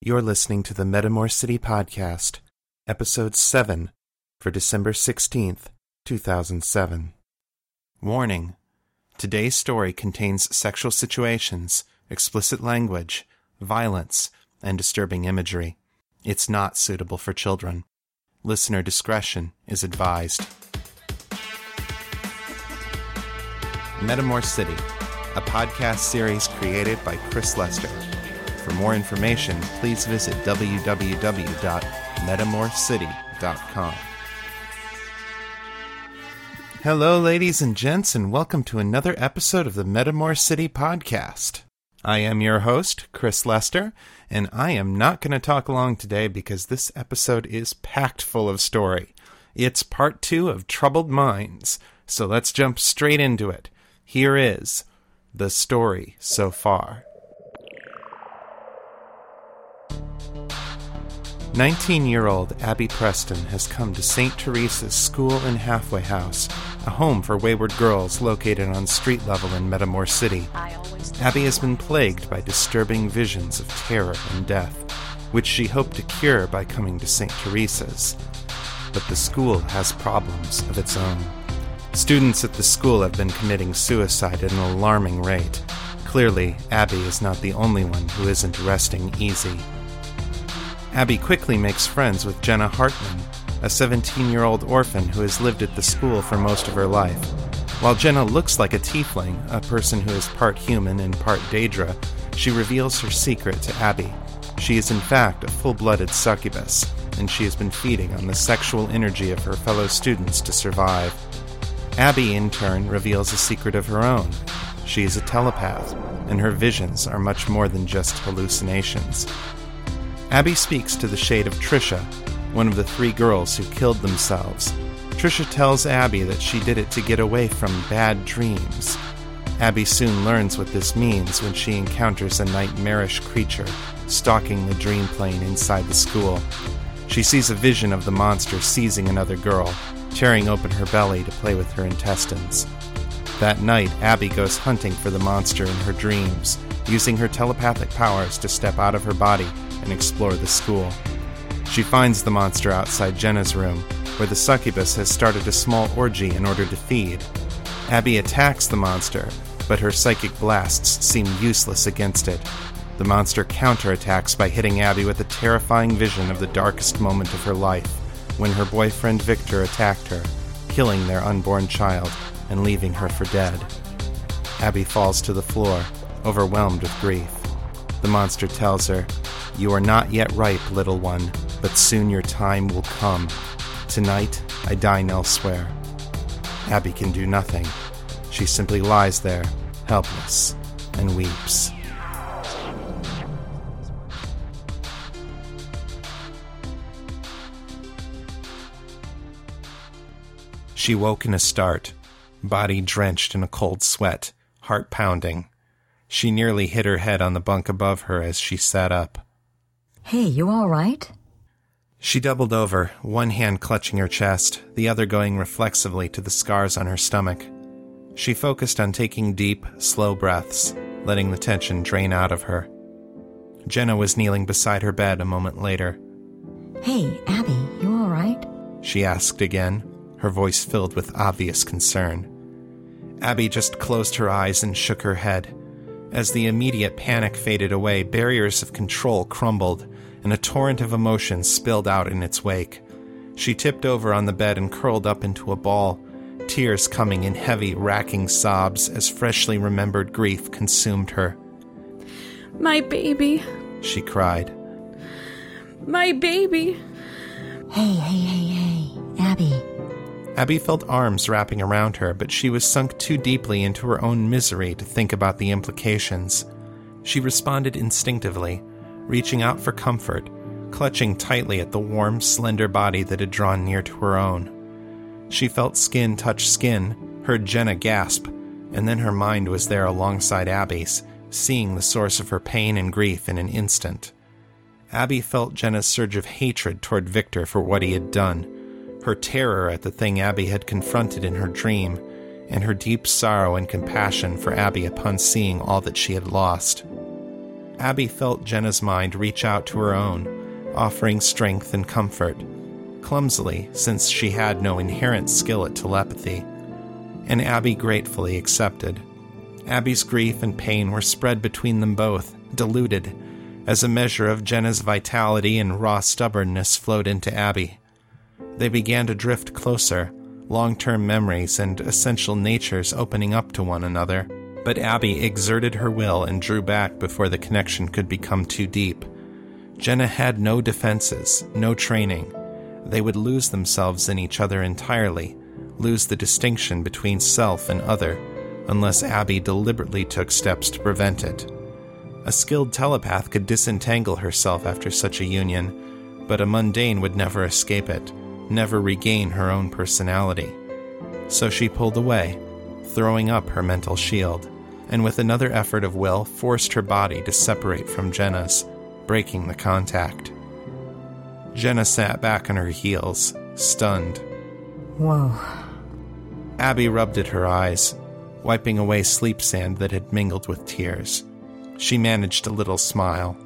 You're listening to the Metamor City Podcast, Episode 7 for December 16th, 2007. Warning Today's story contains sexual situations, explicit language, violence, and disturbing imagery. It's not suitable for children. Listener discretion is advised. Metamor City, a podcast series created by Chris Lester. For more information, please visit www.metamorcity.com. Hello, ladies and gents, and welcome to another episode of the Metamor City podcast. I am your host, Chris Lester, and I am not going to talk long today because this episode is packed full of story. It's part two of Troubled Minds, so let's jump straight into it. Here is the story so far. 19 year old Abby Preston has come to St. Teresa's School and Halfway House, a home for wayward girls located on street level in Metamor City. Abby has been plagued by disturbing visions of terror and death, which she hoped to cure by coming to St. Teresa's. But the school has problems of its own. Students at the school have been committing suicide at an alarming rate. Clearly, Abby is not the only one who isn't resting easy. Abby quickly makes friends with Jenna Hartman, a 17 year old orphan who has lived at the school for most of her life. While Jenna looks like a tiefling, a person who is part human and part Daedra, she reveals her secret to Abby. She is in fact a full blooded succubus, and she has been feeding on the sexual energy of her fellow students to survive. Abby, in turn, reveals a secret of her own. She is a telepath, and her visions are much more than just hallucinations. Abby speaks to the shade of Trisha, one of the three girls who killed themselves. Trisha tells Abby that she did it to get away from bad dreams. Abby soon learns what this means when she encounters a nightmarish creature stalking the dream plane inside the school. She sees a vision of the monster seizing another girl, tearing open her belly to play with her intestines. That night, Abby goes hunting for the monster in her dreams, using her telepathic powers to step out of her body and explore the school. She finds the monster outside Jenna's room, where the succubus has started a small orgy in order to feed. Abby attacks the monster, but her psychic blasts seem useless against it. The monster counterattacks by hitting Abby with a terrifying vision of the darkest moment of her life, when her boyfriend Victor attacked her, killing their unborn child and leaving her for dead. Abby falls to the floor, overwhelmed with grief. The monster tells her, You are not yet ripe, little one, but soon your time will come. Tonight, I dine elsewhere. Abby can do nothing. She simply lies there, helpless, and weeps. She woke in a start, body drenched in a cold sweat, heart pounding. She nearly hit her head on the bunk above her as she sat up. Hey, you all right? She doubled over, one hand clutching her chest, the other going reflexively to the scars on her stomach. She focused on taking deep, slow breaths, letting the tension drain out of her. Jenna was kneeling beside her bed a moment later. Hey, Abby, you all right? She asked again, her voice filled with obvious concern. Abby just closed her eyes and shook her head. As the immediate panic faded away, barriers of control crumbled, and a torrent of emotion spilled out in its wake. She tipped over on the bed and curled up into a ball, tears coming in heavy, racking sobs as freshly remembered grief consumed her. My baby. She cried. My baby. Hey, hey, hey, hey, Abby. Abby felt arms wrapping around her, but she was sunk too deeply into her own misery to think about the implications. She responded instinctively, reaching out for comfort, clutching tightly at the warm, slender body that had drawn near to her own. She felt skin touch skin, heard Jenna gasp, and then her mind was there alongside Abby's, seeing the source of her pain and grief in an instant. Abby felt Jenna's surge of hatred toward Victor for what he had done, her terror at the thing Abby had confronted in her dream, and her deep sorrow and compassion for Abby upon seeing all that she had lost. Abby felt Jenna's mind reach out to her own, offering strength and comfort, clumsily, since she had no inherent skill at telepathy. And Abby gratefully accepted. Abby's grief and pain were spread between them both, diluted, as a measure of Jenna's vitality and raw stubbornness flowed into Abby. They began to drift closer, long term memories and essential natures opening up to one another. But Abby exerted her will and drew back before the connection could become too deep. Jenna had no defenses, no training. They would lose themselves in each other entirely, lose the distinction between self and other, unless Abby deliberately took steps to prevent it. A skilled telepath could disentangle herself after such a union, but a mundane would never escape it, never regain her own personality. So she pulled away, throwing up her mental shield, and with another effort of will forced her body to separate from Jenna's, breaking the contact. Jenna sat back on her heels, stunned. Whoa. Abby rubbed at her eyes, wiping away sleep sand that had mingled with tears. She managed a little smile.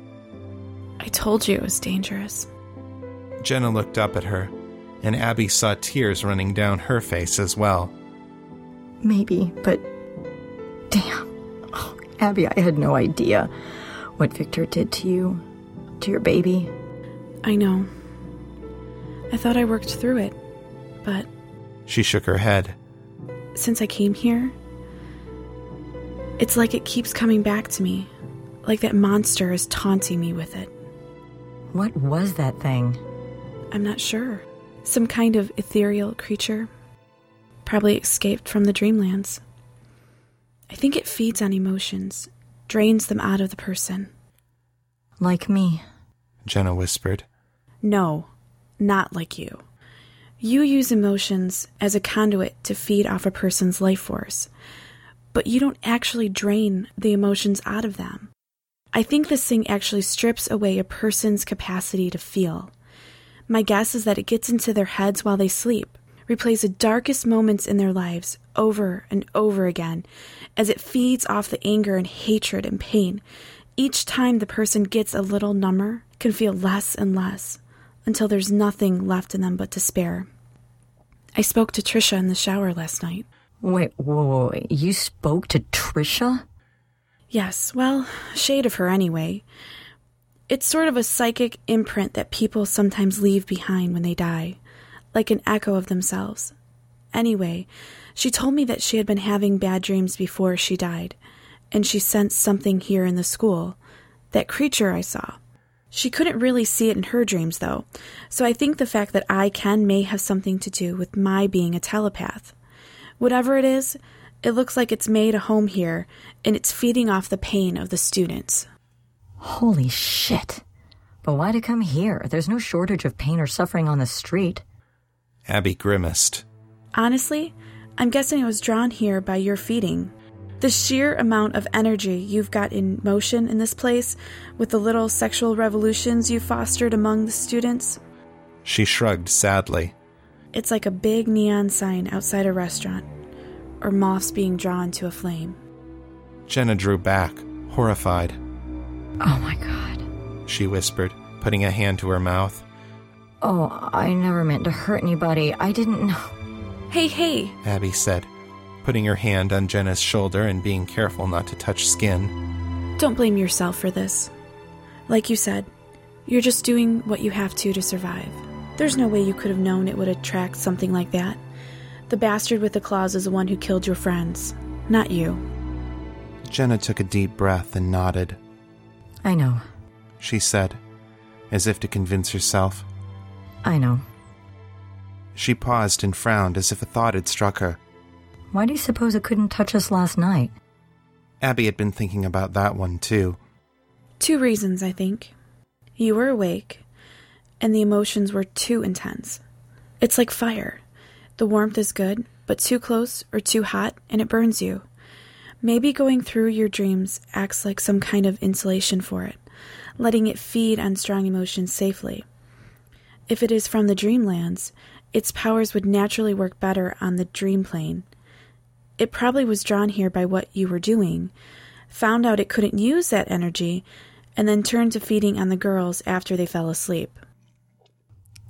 I told you it was dangerous. Jenna looked up at her, and Abby saw tears running down her face as well. Maybe, but. Damn. Oh, Abby, I had no idea what Victor did to you, to your baby. I know. I thought I worked through it, but She shook her head. since I came here, it's like it keeps coming back to me. Like that monster is taunting me with it. What was that thing? I'm not sure. Some kind of ethereal creature. Probably escaped from the dreamlands. I think it feeds on emotions, drains them out of the person. Like me. Jenna whispered. No, not like you. You use emotions as a conduit to feed off a person's life force, but you don't actually drain the emotions out of them. I think this thing actually strips away a person's capacity to feel. My guess is that it gets into their heads while they sleep, replays the darkest moments in their lives over and over again, as it feeds off the anger and hatred and pain. Each time the person gets a little number, can feel less and less until there's nothing left in them but despair. I spoke to Trisha in the shower last night. Wait, whoa, whoa. You spoke to Trisha? Yes, well, shade of her anyway. It's sort of a psychic imprint that people sometimes leave behind when they die, like an echo of themselves. Anyway, she told me that she had been having bad dreams before she died, and she sensed something here in the school. That creature I saw. She couldn't really see it in her dreams, though, so I think the fact that I can may have something to do with my being a telepath. Whatever it is, it looks like it's made a home here, and it's feeding off the pain of the students. Holy shit. But why to come here? There's no shortage of pain or suffering on the street. Abby grimaced. Honestly, I'm guessing it was drawn here by your feeding. The sheer amount of energy you've got in motion in this place, with the little sexual revolutions you fostered among the students, She shrugged sadly. it's like a big neon sign outside a restaurant, or moths being drawn to a flame. Jenna drew back, horrified. Oh my god. She whispered, putting a hand to her mouth. Oh, I never meant to hurt anybody. I didn't know. Hey, hey, Abby said, putting her hand on Jenna's shoulder and being careful not to touch skin. don't blame yourself for this. Like you said, you're just doing what you have to to survive. There's no way you could have known it would attract something like that. The bastard with the claws is the one who killed your friends, not you. Jenna took a deep breath and nodded. I know. She said, as if to convince herself. I know. She paused and frowned as if a thought had struck her. Why do you suppose it couldn't touch us last night? Abby had been thinking about that one too. Two reasons, I think. You were awake, and the emotions were too intense. It's like fire. The warmth is good, but too close or too hot, and it burns you. Maybe going through your dreams acts like some kind of insulation for it, letting it feed on strong emotions safely. If it is from the dreamlands, its powers would naturally work better on the dream plane. It probably was drawn here by what you were doing, found out it couldn't use that energy, and then turned to feeding on the girls after they fell asleep.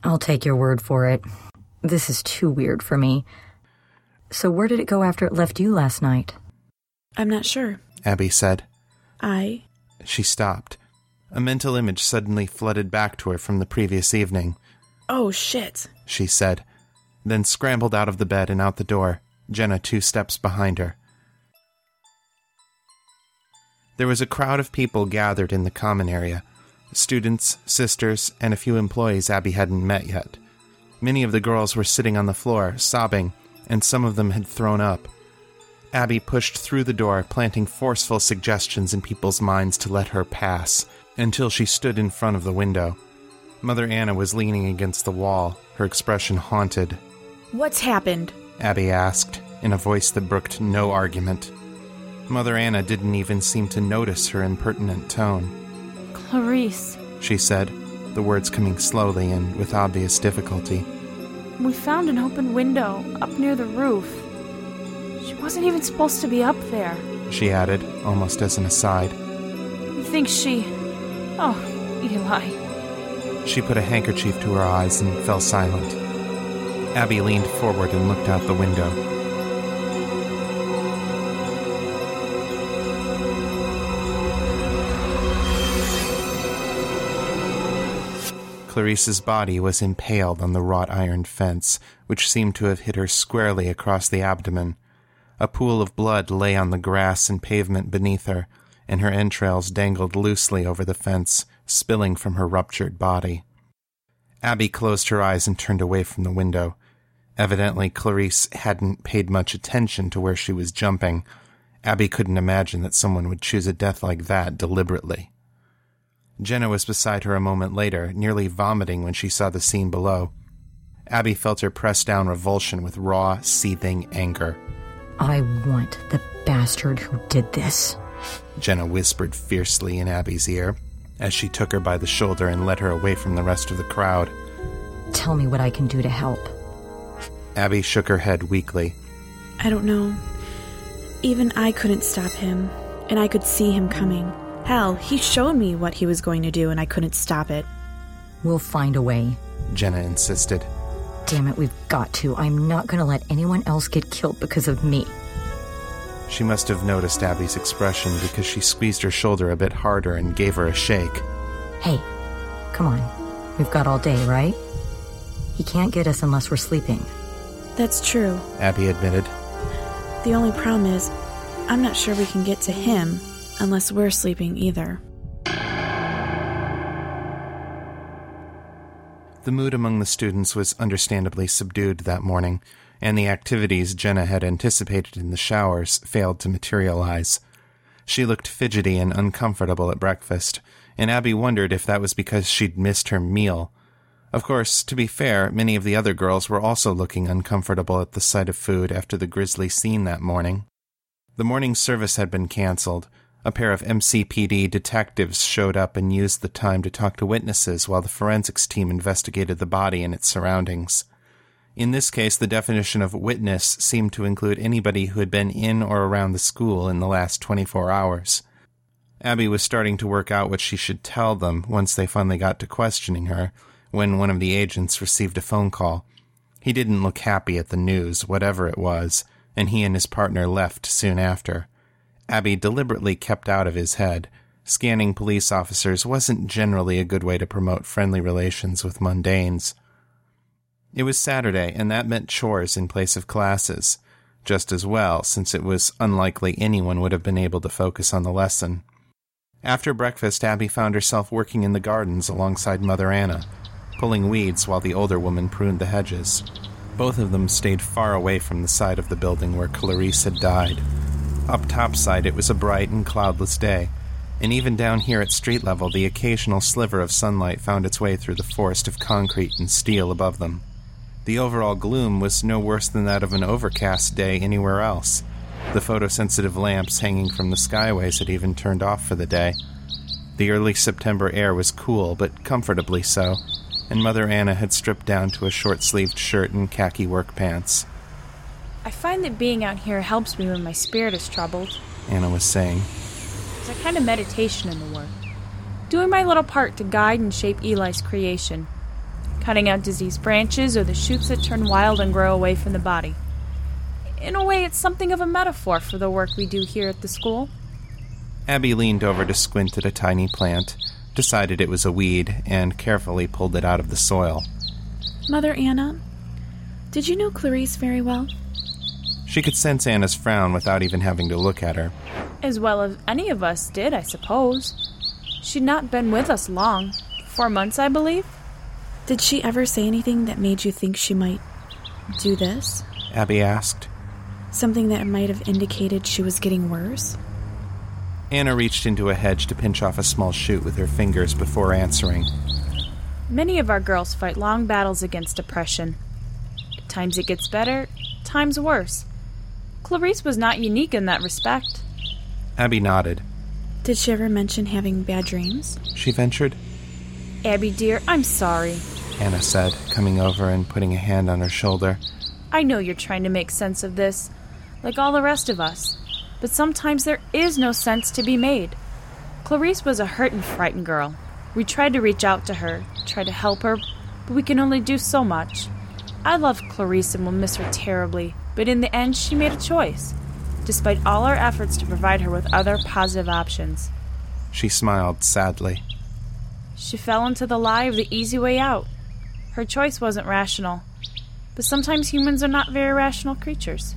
I'll take your word for it. This is too weird for me. So, where did it go after it left you last night? I'm not sure. Abby said. I. She stopped. A mental image suddenly flooded back to her from the previous evening. Oh, shit. She said, then scrambled out of the bed and out the door, Jenna two steps behind her. There was a crowd of people gathered in the common area students, sisters, and a few employees Abby hadn't met yet. Many of the girls were sitting on the floor, sobbing, and some of them had thrown up. Abby pushed through the door, planting forceful suggestions in people's minds to let her pass, until she stood in front of the window. Mother Anna was leaning against the wall, her expression haunted. What's happened? Abby asked, in a voice that brooked no argument. Mother Anna didn't even seem to notice her impertinent tone. Clarice, She said, the words coming slowly and with obvious difficulty. we found an open window up near the roof. Wasn't even supposed to be up there. She added, almost as an aside. You think she. Oh, Eli. She put a handkerchief to her eyes and fell silent. Abby leaned forward and looked out the window. Clarice's body was impaled on the wrought iron fence, which seemed to have hit her squarely across the abdomen. A pool of blood lay on the grass and pavement beneath her, and her entrails dangled loosely over the fence, spilling from her ruptured body. Abby closed her eyes and turned away from the window. Evidently, Clarice hadn't paid much attention to where she was jumping. Abby couldn't imagine that someone would choose a death like that deliberately. Jenna was beside her a moment later, nearly vomiting when she saw the scene below. Abby felt her press down revulsion with raw, seething anger. I want the bastard who did this. Jenna whispered fiercely in Abby's ear as she took her by the shoulder and led her away from the rest of the crowd. Tell me what I can do to help. Abby shook her head weakly. I don't know. Even I couldn't stop him, and I could see him coming. Hell, he showed me what he was going to do, and I couldn't stop it. We'll find a way. Jenna insisted. Damn it, we've got to. I'm not gonna let anyone else get killed because of me. She must have noticed Abby's expression because she squeezed her shoulder a bit harder and gave her a shake. Hey, come on. We've got all day, right? He can't get us unless we're sleeping. That's true. Abby admitted. The only problem is, I'm not sure we can get to him unless we're sleeping either. The mood among the students was understandably subdued that morning, and the activities Jenna had anticipated in the showers failed to materialize. She looked fidgety and uncomfortable at breakfast, and Abby wondered if that was because she'd missed her meal. Of course, to be fair, many of the other girls were also looking uncomfortable at the sight of food after the grisly scene that morning. The morning service had been canceled. A pair of MCPD detectives showed up and used the time to talk to witnesses while the forensics team investigated the body and its surroundings. In this case, the definition of witness seemed to include anybody who had been in or around the school in the last 24 hours. Abby was starting to work out what she should tell them once they finally got to questioning her when one of the agents received a phone call. He didn't look happy at the news, whatever it was, and he and his partner left soon after. Abby deliberately kept out of his head. Scanning police officers wasn't generally a good way to promote friendly relations with mundanes. It was Saturday, and that meant chores in place of classes, just as well, since it was unlikely anyone would have been able to focus on the lesson. After breakfast, Abby found herself working in the gardens alongside Mother Anna, pulling weeds while the older woman pruned the hedges. Both of them stayed far away from the side of the building where Clarice had died. Up topside, it was a bright and cloudless day, and even down here at street level, the occasional sliver of sunlight found its way through the forest of concrete and steel above them. The overall gloom was no worse than that of an overcast day anywhere else. The photosensitive lamps hanging from the skyways had even turned off for the day. The early September air was cool, but comfortably so, and Mother Anna had stripped down to a short sleeved shirt and khaki work pants. I find that being out here helps me when my spirit is troubled. Anna was saying. It's a kind of meditation in the work. doing my little part to guide and shape Eli's creation, cutting out diseased branches or the shoots that turn wild and grow away from the body. In a way, it's something of a metaphor for the work we do here at the school. Abby leaned over to squint at a tiny plant, decided it was a weed, and carefully pulled it out of the soil. Mother Anna, did you know Clarice very well? She could sense Anna's frown without even having to look at her. As well as any of us did, I suppose. She'd not been with us long. Four months, I believe. Did she ever say anything that made you think she might do this? Abby asked. Something that might have indicated she was getting worse? Anna reached into a hedge to pinch off a small shoot with her fingers before answering. Many of our girls fight long battles against depression. At Times it gets better, times worse. Clarice was not unique in that respect. Abby nodded. Did she ever mention having bad dreams? She ventured. Abby, dear, I'm sorry. Anna said, coming over and putting a hand on her shoulder. I know you're trying to make sense of this, like all the rest of us, but sometimes there is no sense to be made. Clarice was a hurt and frightened girl. We tried to reach out to her, try to help her, but we can only do so much. I love Clarice and will miss her terribly, but in the end, she made a choice despite all our efforts to provide her with other positive options. She smiled sadly. She fell into the lie of the easy way out. Her choice wasn't rational, but sometimes humans are not very rational creatures.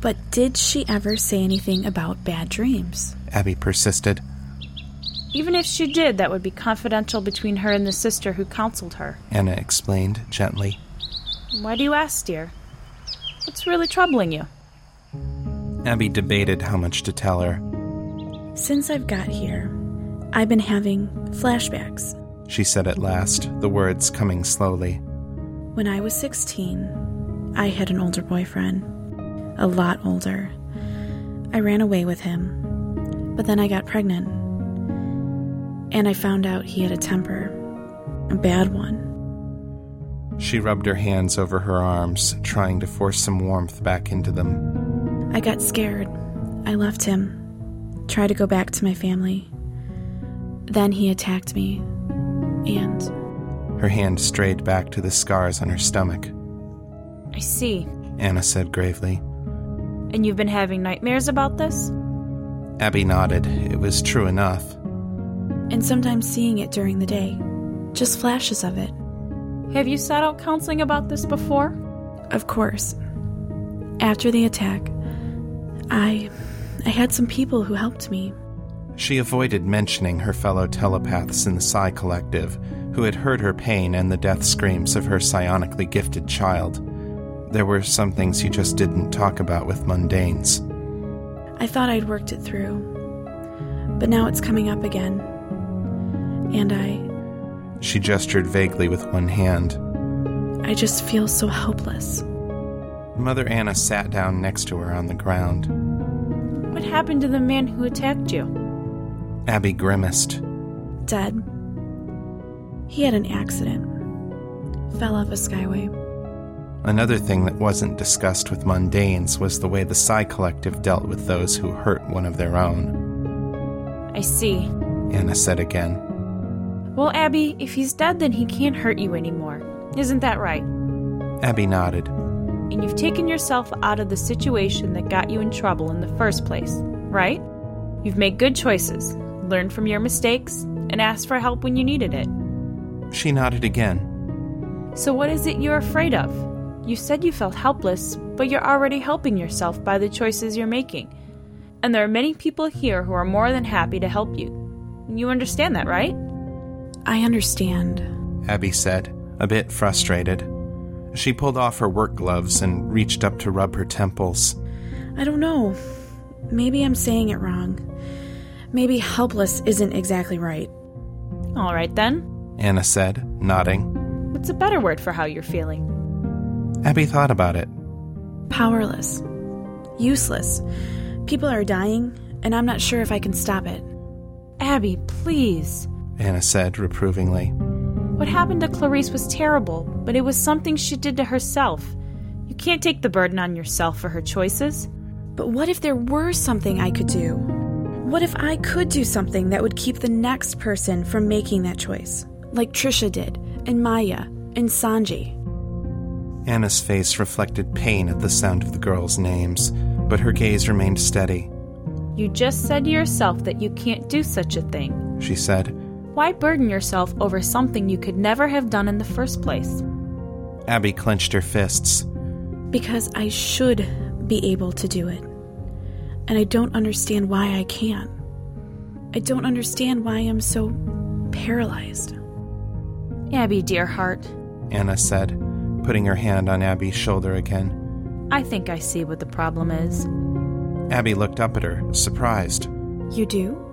But did she ever say anything about bad dreams? Abby persisted. Even if she did, that would be confidential between her and the sister who counseled her. Anna explained gently. Why do you ask, dear? What's really troubling you? Abby debated how much to tell her. Since I've got here, I've been having flashbacks. She said at last, the words coming slowly. When I was 16, I had an older boyfriend. A lot older. I ran away with him, but then I got pregnant. And I found out he had a temper. A bad one. She rubbed her hands over her arms, trying to force some warmth back into them. I got scared. I left him. Tried to go back to my family. Then he attacked me. And. Her hand strayed back to the scars on her stomach. I see, Anna said gravely. And you've been having nightmares about this? Abby nodded. It was true enough. And sometimes seeing it during the day. Just flashes of it. Have you sought out counseling about this before? Of course. After the attack, I. I had some people who helped me. She avoided mentioning her fellow telepaths in the Psi Collective, who had heard her pain and the death screams of her psionically gifted child. There were some things you just didn't talk about with mundanes. I thought I'd worked it through, but now it's coming up again. And I. She gestured vaguely with one hand. I just feel so helpless. Mother Anna sat down next to her on the ground. What happened to the man who attacked you? Abby grimaced. Dead. He had an accident. Fell off a skyway. Another thing that wasn't discussed with mundanes was the way the Psi Collective dealt with those who hurt one of their own. I see, Anna said again. Well, Abby, if he's dead, then he can't hurt you anymore. Isn't that right? Abby nodded and you've taken yourself out of the situation that got you in trouble in the first place, right? You've made good choices, learned from your mistakes, and asked for help when you needed it. She nodded again. So, what is it you're afraid of? You said you felt helpless, but you're already helping yourself by the choices you're making. And there are many people here who are more than happy to help you. You understand that, right? I understand, Abby said, a bit frustrated. She pulled off her work gloves and reached up to rub her temples. I don't know. Maybe I'm saying it wrong. Maybe helpless isn't exactly right. All right then, Anna said, nodding. What's a better word for how you're feeling? Abby thought about it. Powerless. Useless. People are dying, and I'm not sure if I can stop it. Abby, please, Anna said reprovingly. What happened to Clarice was terrible, but it was something she did to herself. You can't take the burden on yourself for her choices. But what if there were something I could do? What if I could do something that would keep the next person from making that choice? Like Trisha did, and Maya, and Sanji. Anna's face reflected pain at the sound of the girls' names, but her gaze remained steady. You just said to yourself that you can't do such a thing, she said. Why burden yourself over something you could never have done in the first place? Abby clenched her fists. Because I should be able to do it. And I don't understand why I can't. I don't understand why I'm so paralyzed. Abby, dear heart, Anna said, putting her hand on Abby's shoulder again. I think I see what the problem is. Abby looked up at her, surprised. You do?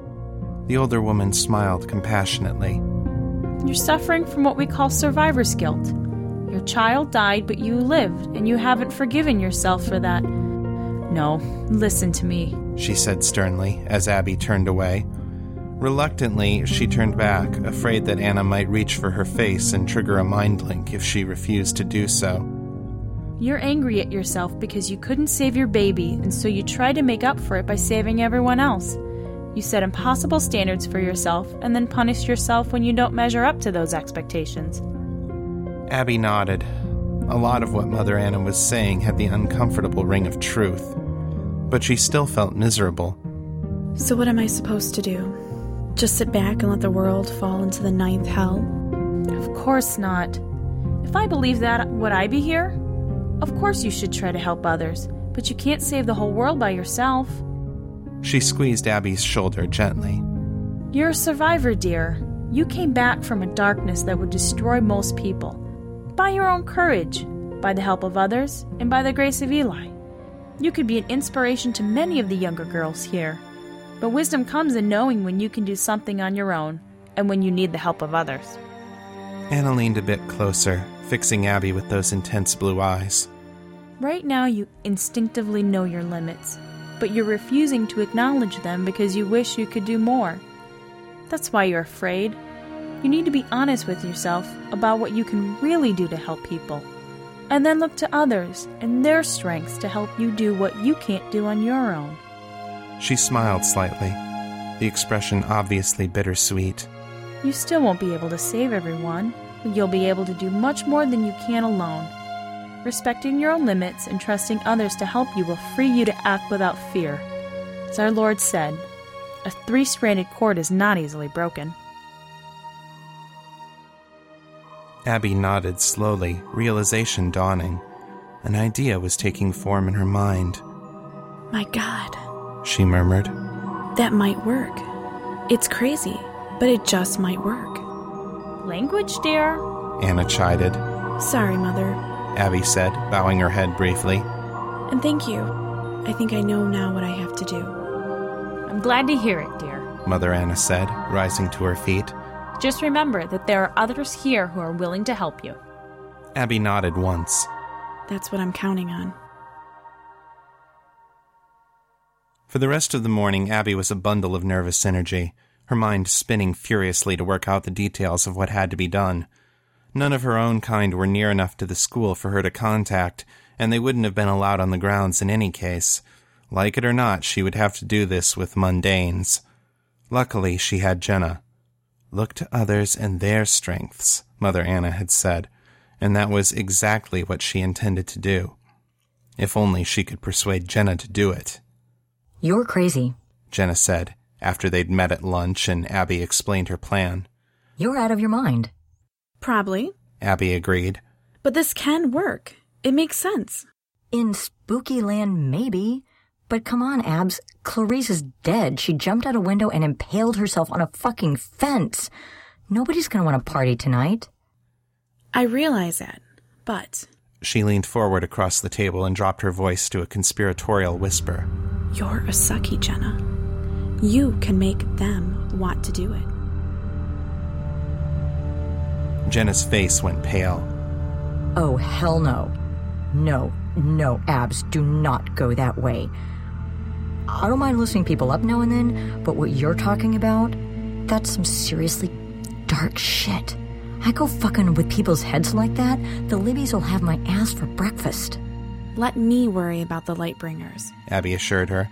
The older woman smiled compassionately. You're suffering from what we call survivor's guilt. Your child died, but you lived, and you haven't forgiven yourself for that. No, listen to me, she said sternly as Abby turned away. Reluctantly, she turned back, afraid that Anna might reach for her face and trigger a mind link if she refused to do so. You're angry at yourself because you couldn't save your baby, and so you try to make up for it by saving everyone else. You set impossible standards for yourself and then punish yourself when you don't measure up to those expectations. Abby nodded. A lot of what Mother Anna was saying had the uncomfortable ring of truth, but she still felt miserable. So, what am I supposed to do? Just sit back and let the world fall into the ninth hell? Of course not. If I believed that, would I be here? Of course, you should try to help others, but you can't save the whole world by yourself. She squeezed Abby's shoulder gently. You're a survivor, dear. You came back from a darkness that would destroy most people. By your own courage, by the help of others, and by the grace of Eli. You could be an inspiration to many of the younger girls here. But wisdom comes in knowing when you can do something on your own and when you need the help of others. Anna leaned a bit closer, fixing Abby with those intense blue eyes. Right now, you instinctively know your limits, but you're refusing to acknowledge them because you wish you could do more. That's why you're afraid. You need to be honest with yourself about what you can really do to help people, and then look to others and their strengths to help you do what you can't do on your own. She smiled slightly, the expression obviously bittersweet. You still won't be able to save everyone, but you'll be able to do much more than you can alone. Respecting your own limits and trusting others to help you will free you to act without fear. As our Lord said, a three stranded cord is not easily broken. Abby nodded slowly, realization dawning. An idea was taking form in her mind. My God, she murmured. That might work. It's crazy, but it just might work. Language, dear? Anna chided. Sorry, Mother, Abby said, bowing her head briefly. And thank you. I think I know now what I have to do. I'm glad to hear it, dear. Mother Anna said, rising to her feet. Just remember that there are others here who are willing to help you. Abby nodded once. That's what I'm counting on. For the rest of the morning, Abby was a bundle of nervous energy, her mind spinning furiously to work out the details of what had to be done. None of her own kind were near enough to the school for her to contact, and they wouldn't have been allowed on the grounds in any case. Like it or not, she would have to do this with mundanes. Luckily, she had Jenna. Look to others and their strengths, Mother Anna had said, and that was exactly what she intended to do. If only she could persuade Jenna to do it. You're crazy, Jenna said, after they'd met at lunch and Abby explained her plan. You're out of your mind. Probably. Abby agreed. But this can work. It makes sense. In Spooky Land, maybe. But come on, Abs. Clarice is dead. She jumped out a window and impaled herself on a fucking fence. Nobody's gonna want to party tonight. I realize that, but. She leaned forward across the table and dropped her voice to a conspiratorial whisper. You're a sucky, Jenna. You can make them want to do it. Jenna's face went pale. Oh, hell no. No, no, Abs, do not go that way. I don't mind listening people up now and then, but what you're talking about, that's some seriously dark shit. I go fucking with people's heads like that, the Libbies will have my ass for breakfast. Let me worry about the Lightbringers. Abby assured her.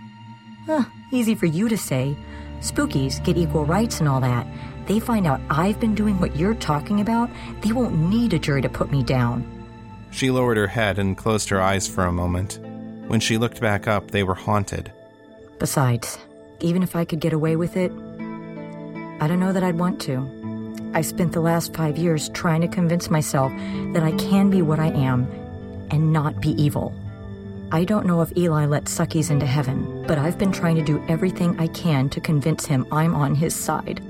Huh, easy for you to say. Spookies get equal rights and all that. They find out I've been doing what you're talking about, they won't need a jury to put me down. She lowered her head and closed her eyes for a moment. When she looked back up, they were haunted. Besides, even if I could get away with it, I don't know that I'd want to. I spent the last five years trying to convince myself that I can be what I am and not be evil. I don't know if Eli let suckies into heaven, but I've been trying to do everything I can to convince him I'm on his side.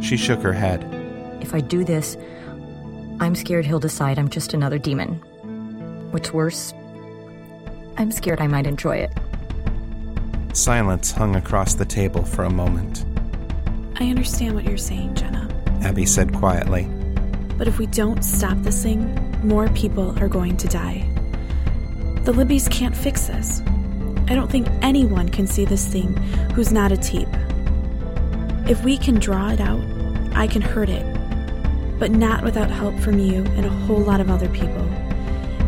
She shook her head. If I do this, I'm scared he'll decide I'm just another demon. What's worse, I'm scared I might enjoy it. Silence hung across the table for a moment. I understand what you're saying, Jenna. Abby said quietly. But if we don't stop this thing, more people are going to die. The Libbies can't fix this. I don't think anyone can see this thing who's not a teep. If we can draw it out, I can hurt it, but not without help from you and a whole lot of other people.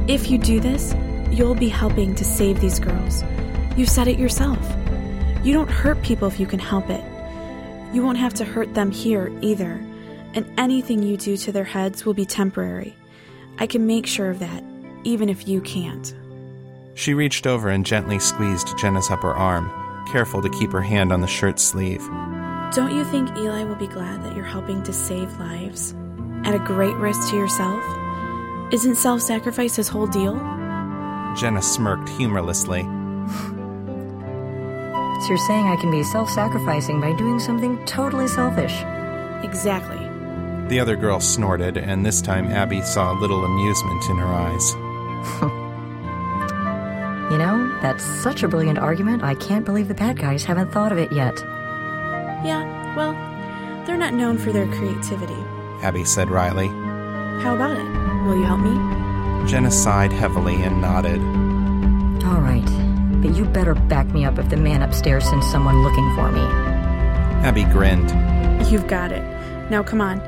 If you do this, you'll be helping to save these girls. You said it yourself. You don't hurt people if you can help it. You won't have to hurt them here either, and anything you do to their heads will be temporary. I can make sure of that, even if you can't. She reached over and gently squeezed Jenna's upper arm, careful to keep her hand on the shirt sleeve. Don't you think Eli will be glad that you're helping to save lives? At a great risk to yourself? Isn't self sacrifice his whole deal? Jenna smirked humorlessly. So you're saying I can be self sacrificing by doing something totally selfish? Exactly. The other girl snorted, and this time Abby saw a little amusement in her eyes. You know, that's such a brilliant argument, I can't believe the bad guys haven't thought of it yet. Yeah, well, they're not known for their creativity. Abby said wryly. How about it? Will you help me? Jenna sighed heavily and nodded. All right, but you better back me up if the man upstairs sends someone looking for me. Abby grinned. You've got it. Now come on.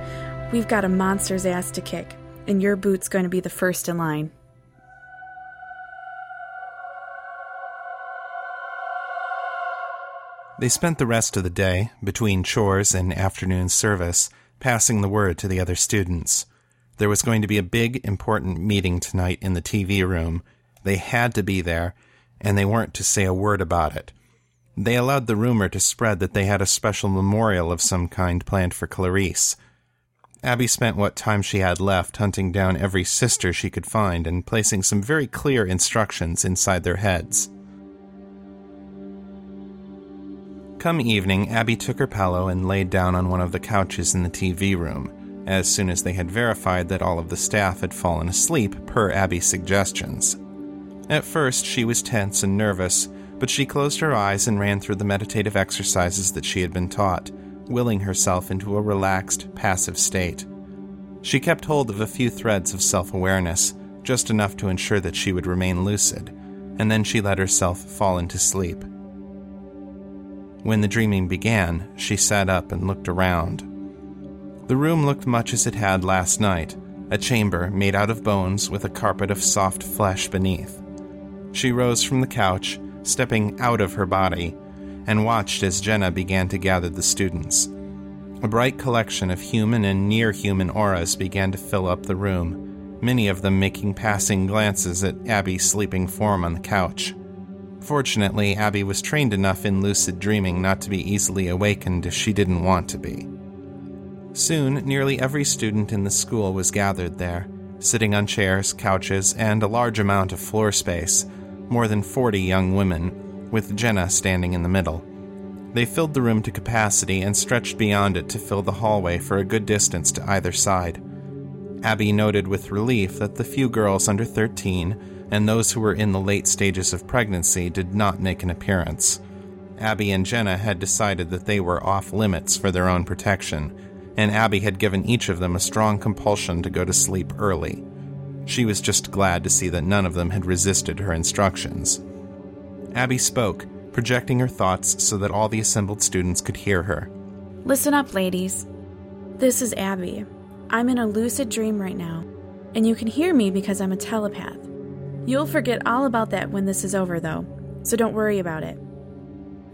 We've got a monster's ass to kick, and your boot's going to be the first in line. They spent the rest of the day, between chores and afternoon service, passing the word to the other students. There was going to be a big, important meeting tonight in the TV room. They had to be there, and they weren't to say a word about it. They allowed the rumor to spread that they had a special memorial of some kind planned for Clarice. Abby spent what time she had left hunting down every sister she could find and placing some very clear instructions inside their heads. Come evening, Abby took her pillow and laid down on one of the couches in the TV room, as soon as they had verified that all of the staff had fallen asleep per Abby's suggestions. At first, she was tense and nervous, but she closed her eyes and ran through the meditative exercises that she had been taught, willing herself into a relaxed, passive state. She kept hold of a few threads of self awareness, just enough to ensure that she would remain lucid, and then she let herself fall into sleep. When the dreaming began, she sat up and looked around. The room looked much as it had last night a chamber made out of bones with a carpet of soft flesh beneath. She rose from the couch, stepping out of her body, and watched as Jenna began to gather the students. A bright collection of human and near human auras began to fill up the room, many of them making passing glances at Abby's sleeping form on the couch. Fortunately, Abby was trained enough in lucid dreaming not to be easily awakened if she didn't want to be. Soon, nearly every student in the school was gathered there, sitting on chairs, couches, and a large amount of floor space, more than 40 young women, with Jenna standing in the middle. They filled the room to capacity and stretched beyond it to fill the hallway for a good distance to either side. Abby noted with relief that the few girls under 13 and those who were in the late stages of pregnancy did not make an appearance. Abby and Jenna had decided that they were off limits for their own protection, and Abby had given each of them a strong compulsion to go to sleep early. She was just glad to see that none of them had resisted her instructions. Abby spoke, projecting her thoughts so that all the assembled students could hear her. Listen up, ladies. This is Abby. I'm in a lucid dream right now, and you can hear me because I'm a telepath. You'll forget all about that when this is over, though. so don't worry about it.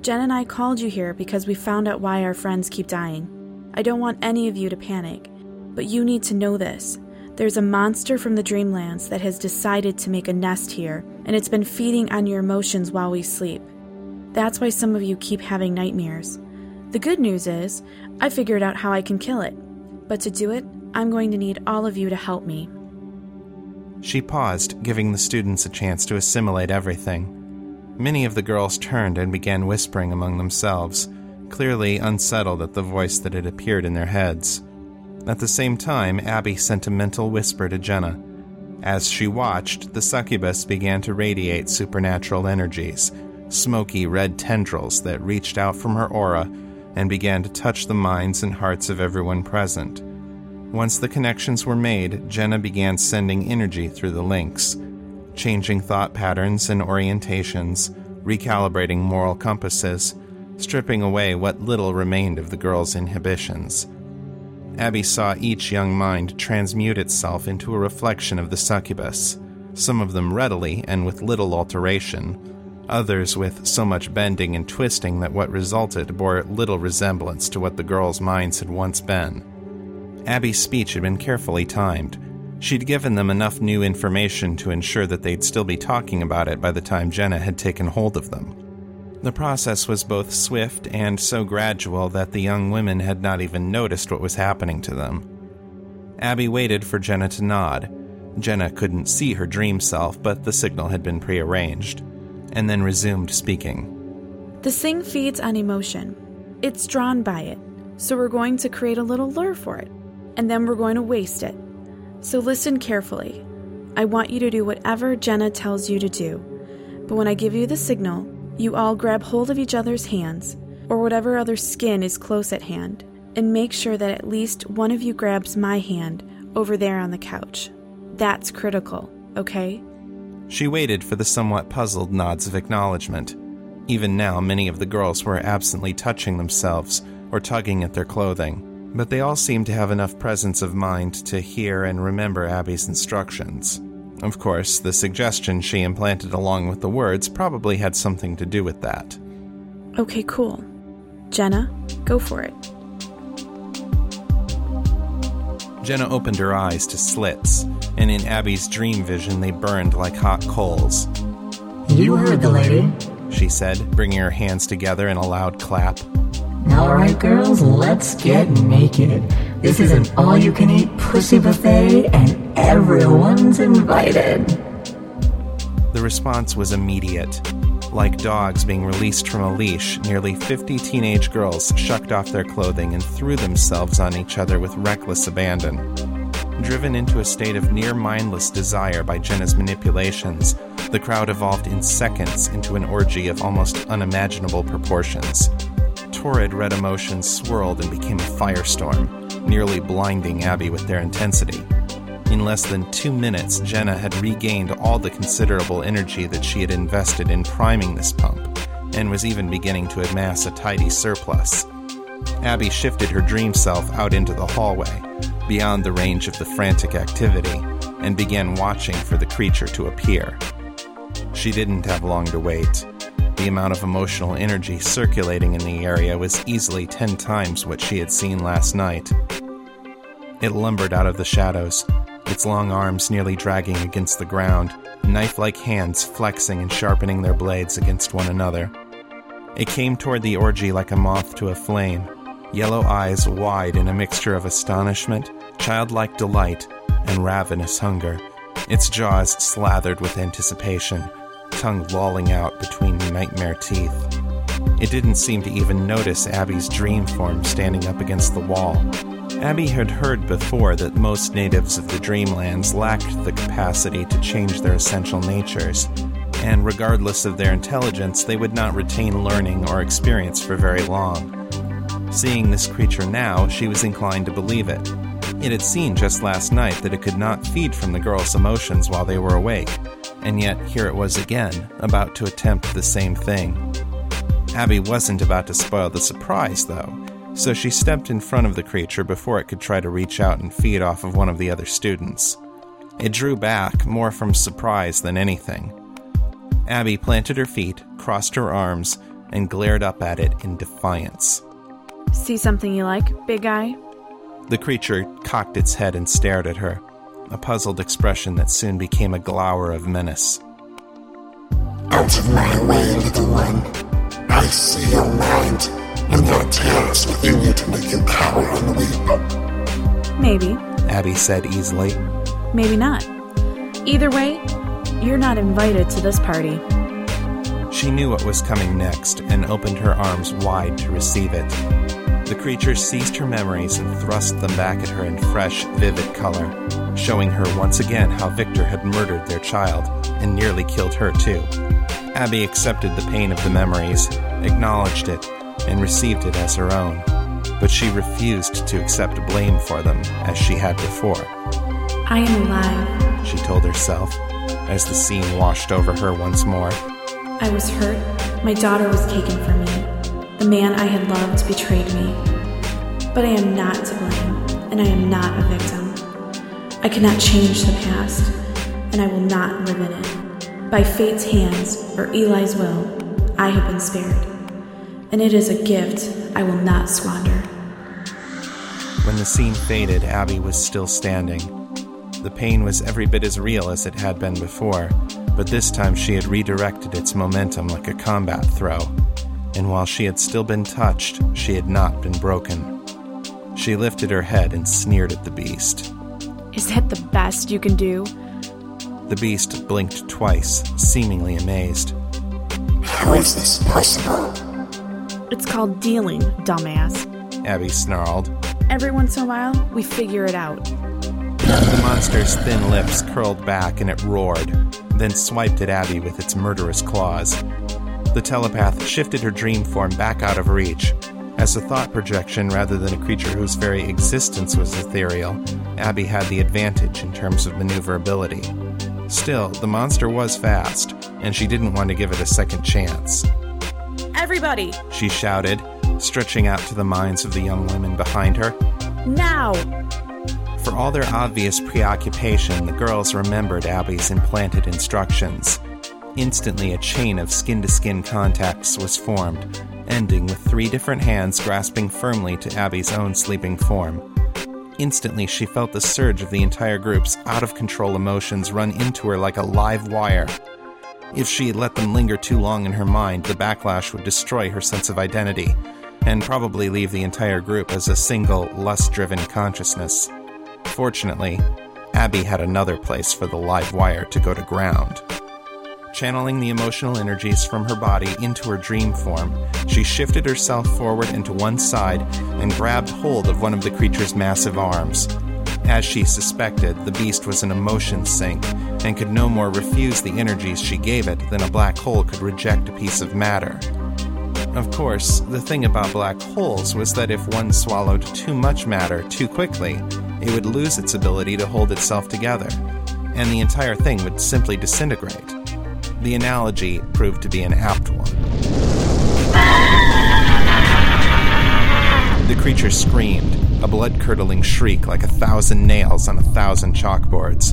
Jen and I called you here because we found out why our friends keep dying. I don't want any of you to panic, but you need to know this. There's a monster from the Dreamlands that has decided to make a nest here, and it's been feeding on your emotions while we sleep. That's why some of you keep having nightmares. The good news is, I figured out how I can kill it. But to do it, I'm going to need all of you to help me. She paused, giving the students a chance to assimilate everything. Many of the girls turned and began whispering among themselves, clearly unsettled at the voice that had appeared in their heads. At the same time, Abby sent a mental whisper to Jenna. As she watched, the succubus began to radiate supernatural energies, smoky red tendrils that reached out from her aura and began to touch the minds and hearts of everyone present. Once the connections were made, Jenna began sending energy through the links, changing thought patterns and orientations, recalibrating moral compasses, stripping away what little remained of the girl's inhibitions. Abby saw each young mind transmute itself into a reflection of the succubus, some of them readily and with little alteration, others with so much bending and twisting that what resulted bore little resemblance to what the girl's minds had once been. Abby's speech had been carefully timed. She'd given them enough new information to ensure that they'd still be talking about it by the time Jenna had taken hold of them. The process was both swift and so gradual that the young women had not even noticed what was happening to them. Abby waited for Jenna to nod. Jenna couldn't see her dream self, but the signal had been prearranged and then resumed speaking. The thing feeds on emotion. It's drawn by it, so we're going to create a little lure for it, and then we're going to waste it. So listen carefully. I want you to do whatever Jenna tells you to do, but when I give you the signal, you all grab hold of each other's hands, or whatever other skin is close at hand, and make sure that at least one of you grabs my hand over there on the couch. That's critical, okay? She waited for the somewhat puzzled nods of acknowledgement. Even now, many of the girls were absently touching themselves or tugging at their clothing, but they all seemed to have enough presence of mind to hear and remember Abby's instructions. Of course, the suggestion she implanted along with the words probably had something to do with that. Okay, cool. Jenna, go for it. Jenna opened her eyes to slits, and in Abby's dream vision, they burned like hot coals. You heard the lady. She said, bringing her hands together in a loud clap. All right, girls, let's get naked. This is an all you can eat pussy buffet, and everyone's invited. The response was immediate. Like dogs being released from a leash, nearly 50 teenage girls shucked off their clothing and threw themselves on each other with reckless abandon. Driven into a state of near mindless desire by Jenna's manipulations, the crowd evolved in seconds into an orgy of almost unimaginable proportions. Torrid red emotions swirled and became a firestorm, nearly blinding Abby with their intensity. In less than two minutes, Jenna had regained all the considerable energy that she had invested in priming this pump, and was even beginning to amass a tidy surplus. Abby shifted her dream self out into the hallway, beyond the range of the frantic activity, and began watching for the creature to appear. She didn't have long to wait. The amount of emotional energy circulating in the area was easily ten times what she had seen last night. It lumbered out of the shadows, its long arms nearly dragging against the ground, knife like hands flexing and sharpening their blades against one another. It came toward the orgy like a moth to a flame, yellow eyes wide in a mixture of astonishment, childlike delight, and ravenous hunger, its jaws slathered with anticipation, tongue lolling out between nightmare teeth. It didn't seem to even notice Abby's dream form standing up against the wall. Abby had heard before that most natives of the Dreamlands lacked the capacity to change their essential natures, and regardless of their intelligence, they would not retain learning or experience for very long. Seeing this creature now, she was inclined to believe it. It had seen just last night that it could not feed from the girl's emotions while they were awake, and yet here it was again, about to attempt the same thing. Abby wasn't about to spoil the surprise, though, so she stepped in front of the creature before it could try to reach out and feed off of one of the other students. It drew back, more from surprise than anything. Abby planted her feet, crossed her arms, and glared up at it in defiance. See something you like, big guy? The creature cocked its head and stared at her, a puzzled expression that soon became a glower of menace. Out of my way, little one. I see your mind, and there are tears within you to make you cower and weep. Maybe. Abby said easily. Maybe not. Either way, you're not invited to this party. She knew what was coming next and opened her arms wide to receive it. The creature seized her memories and thrust them back at her in fresh, vivid color, showing her once again how Victor had murdered their child and nearly killed her too. Abby accepted the pain of the memories, acknowledged it, and received it as her own, but she refused to accept blame for them as she had before. I am alive. She told herself as the scene washed over her once more. I was hurt. My daughter was taken from me. The man I had loved betrayed me. But I am not to blame, and I am not a victim. I cannot change the past, and I will not live in it. By fate's hands, or Eli's will, I have been spared. And it is a gift I will not squander. When the scene faded, Abby was still standing. The pain was every bit as real as it had been before, but this time she had redirected its momentum like a combat throw, and while she had still been touched, she had not been broken. She lifted her head and sneered at the beast. Is that the best you can do? The beast blinked twice, seemingly amazed. How is this possible? It's called dealing, dumbass. Abby snarled. Every once in a while, we figure it out. The monster's thin lips curled back and it roared, then swiped at Abby with its murderous claws. The telepath shifted her dream form back out of reach. As a thought projection rather than a creature whose very existence was ethereal, Abby had the advantage in terms of maneuverability. Still, the monster was fast, and she didn't want to give it a second chance. Everybody, She shouted, stretching out to the minds of the young women behind her. now! For all their obvious preoccupation, the girls remembered Abby's implanted instructions. Instantly, a chain of skin to skin contacts was formed, ending with three different hands grasping firmly to Abby's own sleeping form. Instantly, she felt the surge of the entire group's out of control emotions run into her like a live wire. If she let them linger too long in her mind, the backlash would destroy her sense of identity, and probably leave the entire group as a single, lust driven consciousness. Fortunately, Abby had another place for the live wire to go to ground. Channeling the emotional energies from her body into her dream form, she shifted herself forward and to one side and grabbed hold of one of the creature's massive arms. As she suspected, the beast was an emotion sink and could no more refuse the energies she gave it than a black hole could reject a piece of matter. Of course, the thing about black holes was that if one swallowed too much matter too quickly, it would lose its ability to hold itself together, and the entire thing would simply disintegrate. The analogy proved to be an apt one. The creature screamed, a blood curdling shriek like a thousand nails on a thousand chalkboards,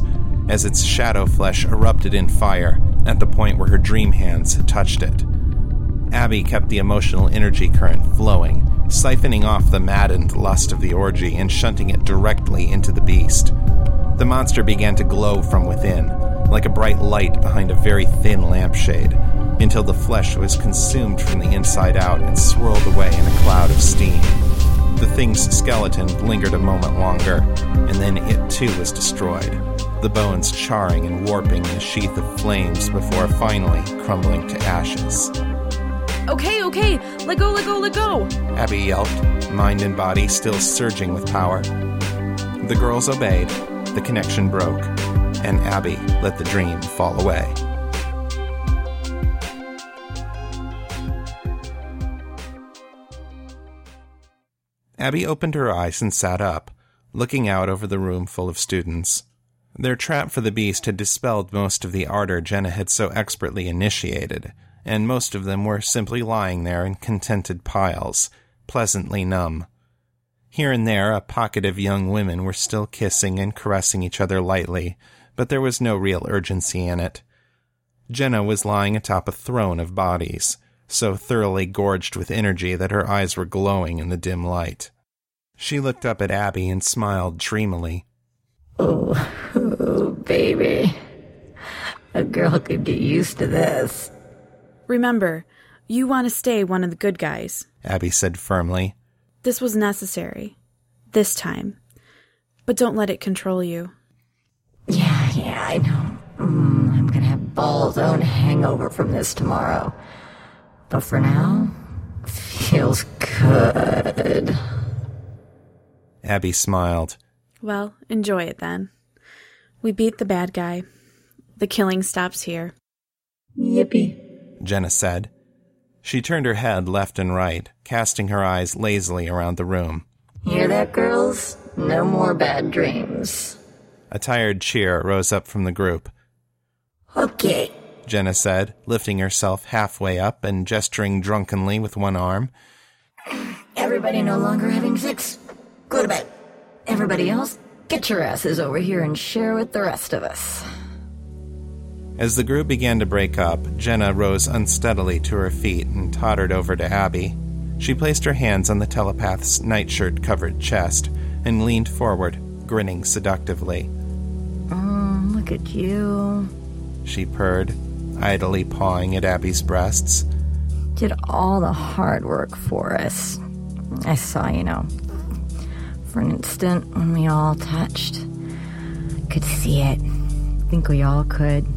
as its shadow flesh erupted in fire at the point where her dream hands had touched it. Abby kept the emotional energy current flowing, siphoning off the maddened lust of the orgy and shunting it directly into the beast. The monster began to glow from within, like a bright light behind a very thin lampshade, until the flesh was consumed from the inside out and swirled away in a cloud of steam. The thing's skeleton lingered a moment longer, and then it too was destroyed, the bones charring and warping in a sheath of flames before finally crumbling to ashes. Okay, okay, let go, let go, let go! Abby yelped, mind and body still surging with power. The girls obeyed, the connection broke, and Abby let the dream fall away. Abby opened her eyes and sat up, looking out over the room full of students. Their trap for the beast had dispelled most of the ardor Jenna had so expertly initiated, and most of them were simply lying there in contented piles, pleasantly numb. Here and there, a pocket of young women were still kissing and caressing each other lightly, but there was no real urgency in it. Jenna was lying atop a throne of bodies, so thoroughly gorged with energy that her eyes were glowing in the dim light. She looked up at Abby and smiled dreamily. Oh, oh, baby. A girl could get used to this. Remember, you want to stay one of the good guys. Abby said firmly. This was necessary. This time. But don't let it control you. Yeah, yeah, I know. Mm, I'm gonna have balls own hangover from this tomorrow. But for now, feels good. Abby smiled. Well, enjoy it then. We beat the bad guy. The killing stops here. Yippee. Jenna said. She turned her head left and right, casting her eyes lazily around the room. Hear that, girls? No more bad dreams. A tired cheer rose up from the group. Okay. Jenna said, lifting herself halfway up and gesturing drunkenly with one arm. Everybody no longer having sex? Go to bed. Everybody else, get your asses over here and share with the rest of us. As the group began to break up, Jenna rose unsteadily to her feet and tottered over to Abby. She placed her hands on the telepath's nightshirt covered chest and leaned forward, grinning seductively. Look at you. She purred, idly pawing at Abby's breasts. Did all the hard work for us. I saw, you know, for an instant when we all touched. I could see it. I Think we all could.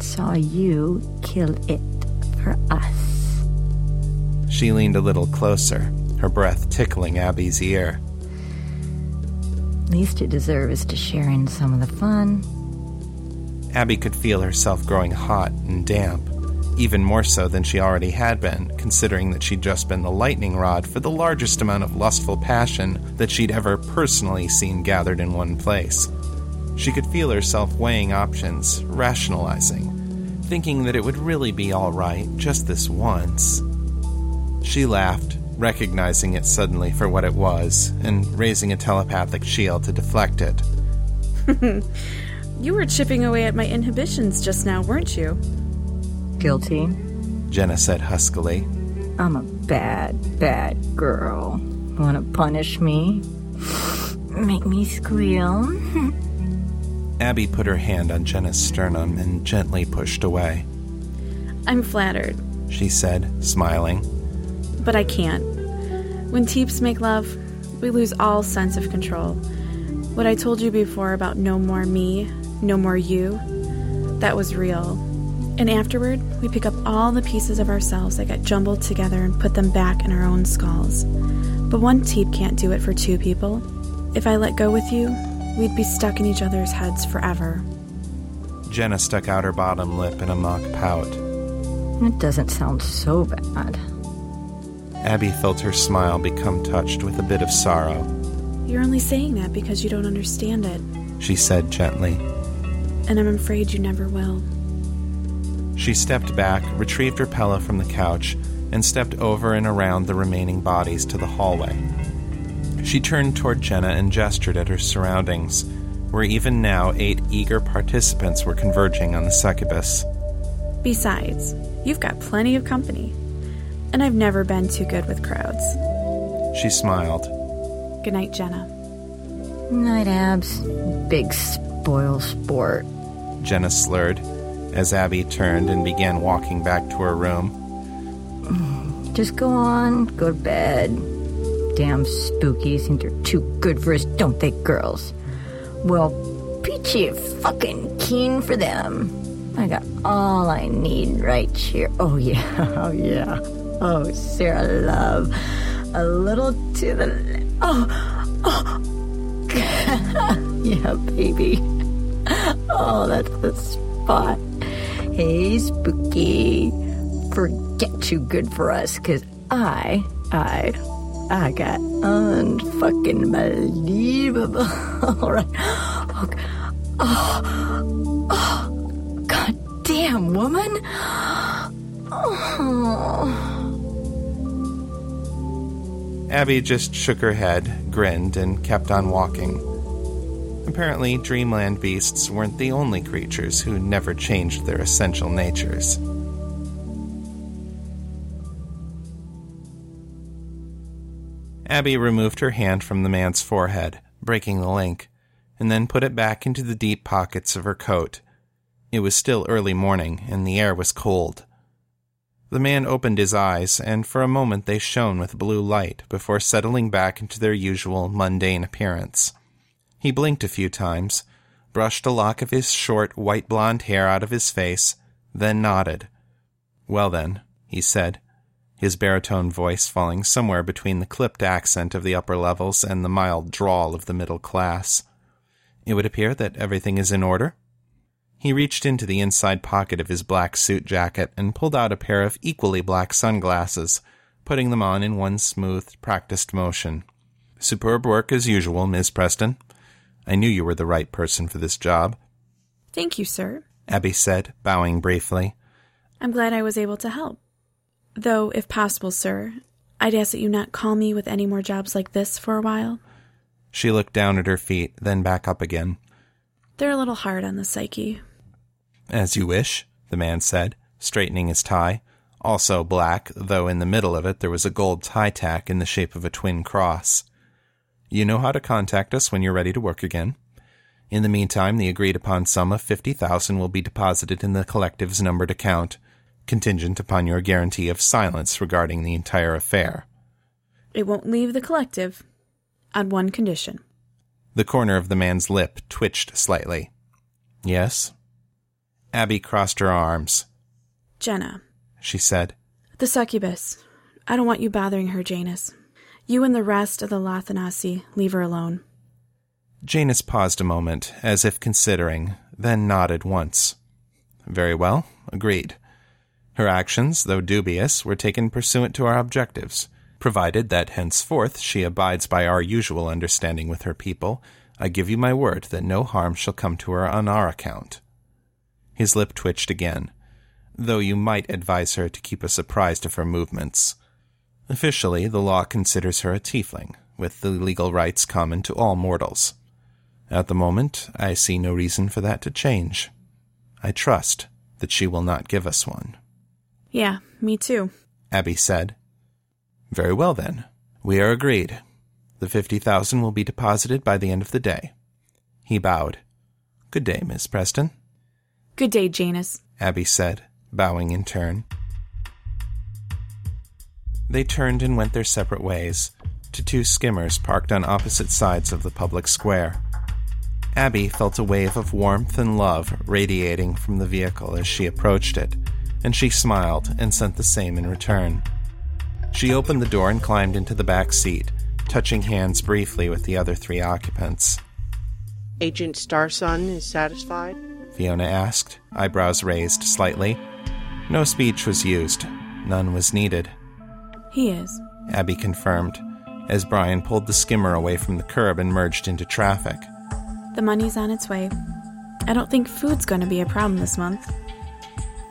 Saw you kill it for us. She leaned a little closer, her breath tickling Abby's ear. Least you deserve is to share in some of the fun. Abby could feel herself growing hot and damp, even more so than she already had been, considering that she'd just been the lightning rod for the largest amount of lustful passion that she'd ever personally seen gathered in one place. She could feel herself weighing options, rationalizing, thinking that it would really be all right just this once. She laughed, recognizing it suddenly for what it was, and raising a telepathic shield to deflect it. You were chipping away at my inhibitions just now, weren't you? Guilty. Jenna said huskily. I'm a bad, bad girl. Wanna punish me? Make me squeal? Abby put her hand on Jenna's sternum and gently pushed away. I'm flattered, She said, smiling. but I can't. When teeps make love, we lose all sense of control. What I told you before about no more me, no more you, that was real. And afterward, we pick up all the pieces of ourselves that got jumbled together and put them back in our own skulls. But one teep can't do it for two people. If I let go with you, we'd be stuck in each other's heads forever. Jenna stuck out her bottom lip in a mock pout. It doesn't sound so bad. Abby felt her smile become touched with a bit of sorrow. You're only saying that because you don't understand it, She said gently. And I'm afraid you never will. She stepped back, retrieved her pillow from the couch, and stepped over and around the remaining bodies to the hallway. She turned toward Jenna and gestured at her surroundings, where even now eight eager participants were converging on the succubus. Besides, you've got plenty of company. And I've never been too good with crowds. She smiled. Good night, Jenna. Night abs. Big spoil sport. Jenna slurred as Abby turned and began walking back to her room. Just go on, go to bed. Damn spookies think they're too good for us, don't they, girls? Well, peachy fucking keen for them. I got all I need right here. Oh, yeah, oh, yeah. Oh, Sarah Love. A little to the. Oh, oh. yeah, baby. Oh, that's the spot. Hey, spooky forget you good for us, cause I, I, I got unfucking believable. All right. Oh, oh, oh, god damn, woman. Oh. Abby just shook her head, grinned, and kept on walking. Apparently, dreamland beasts weren't the only creatures who never changed their essential natures. Abby removed her hand from the man's forehead, breaking the link, and then put it back into the deep pockets of her coat. It was still early morning, and the air was cold. The man opened his eyes, and for a moment they shone with blue light before settling back into their usual mundane appearance. He blinked a few times, brushed a lock of his short white blonde hair out of his face, then nodded. Well then, he said, his baritone voice falling somewhere between the clipped accent of the upper levels and the mild drawl of the middle class. It would appear that everything is in order. He reached into the inside pocket of his black suit jacket and pulled out a pair of equally black sunglasses, putting them on in one smooth, practiced motion. Superb work as usual, Miss Preston. I knew you were the right person for this job. Thank you, sir, Abby said, bowing briefly. I'm glad I was able to help. Though, if possible, sir, I'd ask that you not call me with any more jobs like this for a while. She looked down at her feet, then back up again. They're a little hard on the psyche. As you wish, the man said, straightening his tie, also black, though in the middle of it there was a gold tie tack in the shape of a twin cross. You know how to contact us when you're ready to work again. In the meantime, the agreed upon sum of fifty thousand will be deposited in the collective's numbered account contingent upon your guarantee of silence regarding the entire affair. It won't leave the collective. On one condition. The corner of the man's lip twitched slightly. Yes? Abby crossed her arms. Jenna, she said. The succubus. I don't want you bothering her, Janus. You and the rest of the Lathanasi leave her alone. Janus paused a moment, as if considering, then nodded once. Very well, agreed. Her actions, though dubious, were taken pursuant to our objectives. Provided that henceforth she abides by our usual understanding with her people, I give you my word that no harm shall come to her on our account. His lip twitched again, though you might advise her to keep us apprised of her movements. Officially, the law considers her a tiefling, with the legal rights common to all mortals. At the moment, I see no reason for that to change. I trust that she will not give us one. Yeah, me too, Abby said. Very well then. We are agreed. The fifty thousand will be deposited by the end of the day. He bowed. Good day, Miss Preston. Good day, Janus, Abby said, bowing in turn. They turned and went their separate ways, to two skimmers parked on opposite sides of the public square. Abby felt a wave of warmth and love radiating from the vehicle as she approached it and she smiled and sent the same in return. She opened the door and climbed into the back seat, touching hands briefly with the other three occupants. Agent Starsun is satisfied? Fiona asked, eyebrows raised slightly. No speech was used. None was needed. He is, Abby confirmed, as Brian pulled the skimmer away from the curb and merged into traffic. The money's on its way. I don't think food's going to be a problem this month.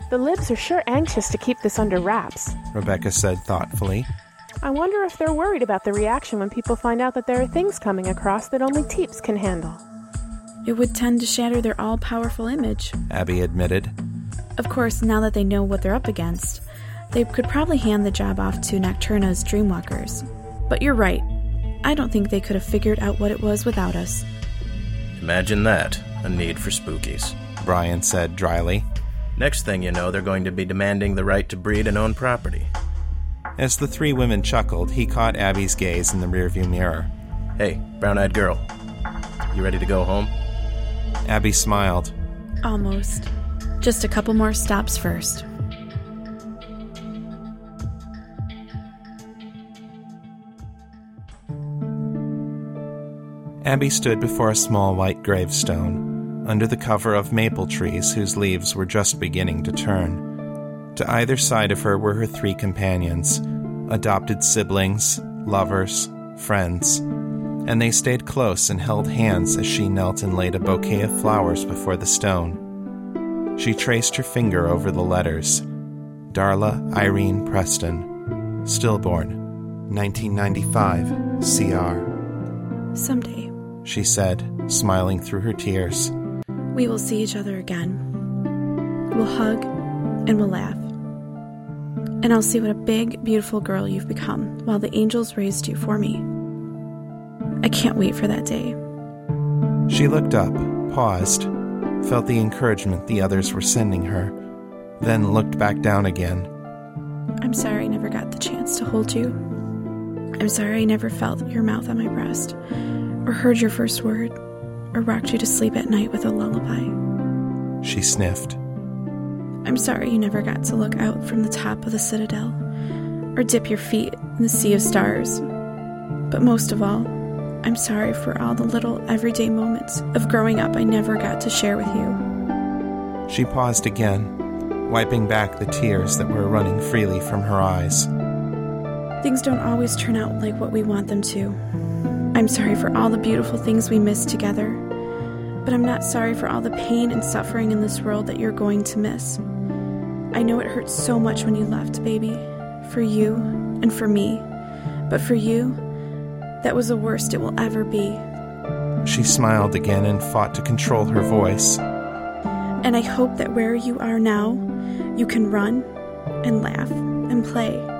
The Libs are sure anxious to keep this under wraps, Rebecca said thoughtfully. I wonder if they're worried about the reaction when people find out that there are things coming across that only Teeps can handle. It would tend to shatter their all powerful image, Abby admitted. Of course, now that they know what they're up against, they could probably hand the job off to Nocturna's Dreamwalkers. But you're right. I don't think they could have figured out what it was without us. Imagine that a need for spookies, Brian said dryly. Next thing you know, they're going to be demanding the right to breed and own property. As the three women chuckled, he caught Abby's gaze in the rearview mirror. Hey, brown eyed girl. You ready to go home? Abby smiled. Almost. Just a couple more stops first. Abby stood before a small white gravestone under the cover of maple trees whose leaves were just beginning to turn. To either side of her were her three companions adopted siblings, lovers, friends, and they stayed close and held hands as she knelt and laid a bouquet of flowers before the stone. She traced her finger over the letters Darla Irene Preston, stillborn, 1995, CR. Someday, she said, smiling through her tears. We will see each other again. We'll hug and we'll laugh. And I'll see what a big, beautiful girl you've become while the angels raised you for me. I can't wait for that day. She looked up, paused, felt the encouragement the others were sending her, then looked back down again. I'm sorry I never got the chance to hold you. I'm sorry I never felt your mouth on my breast, or heard your first word, or rocked you to sleep at night with a lullaby. She sniffed. I'm sorry you never got to look out from the top of the citadel, or dip your feet in the sea of stars. But most of all, I'm sorry for all the little everyday moments of growing up I never got to share with you. She paused again, wiping back the tears that were running freely from her eyes. Things don't always turn out like what we want them to. I'm sorry for all the beautiful things we missed together, but I'm not sorry for all the pain and suffering in this world that you're going to miss. I know it hurts so much when you left, baby, for you and for me, but for you, that was the worst it will ever be. She smiled again and fought to control her voice. And I hope that where you are now, you can run and laugh and play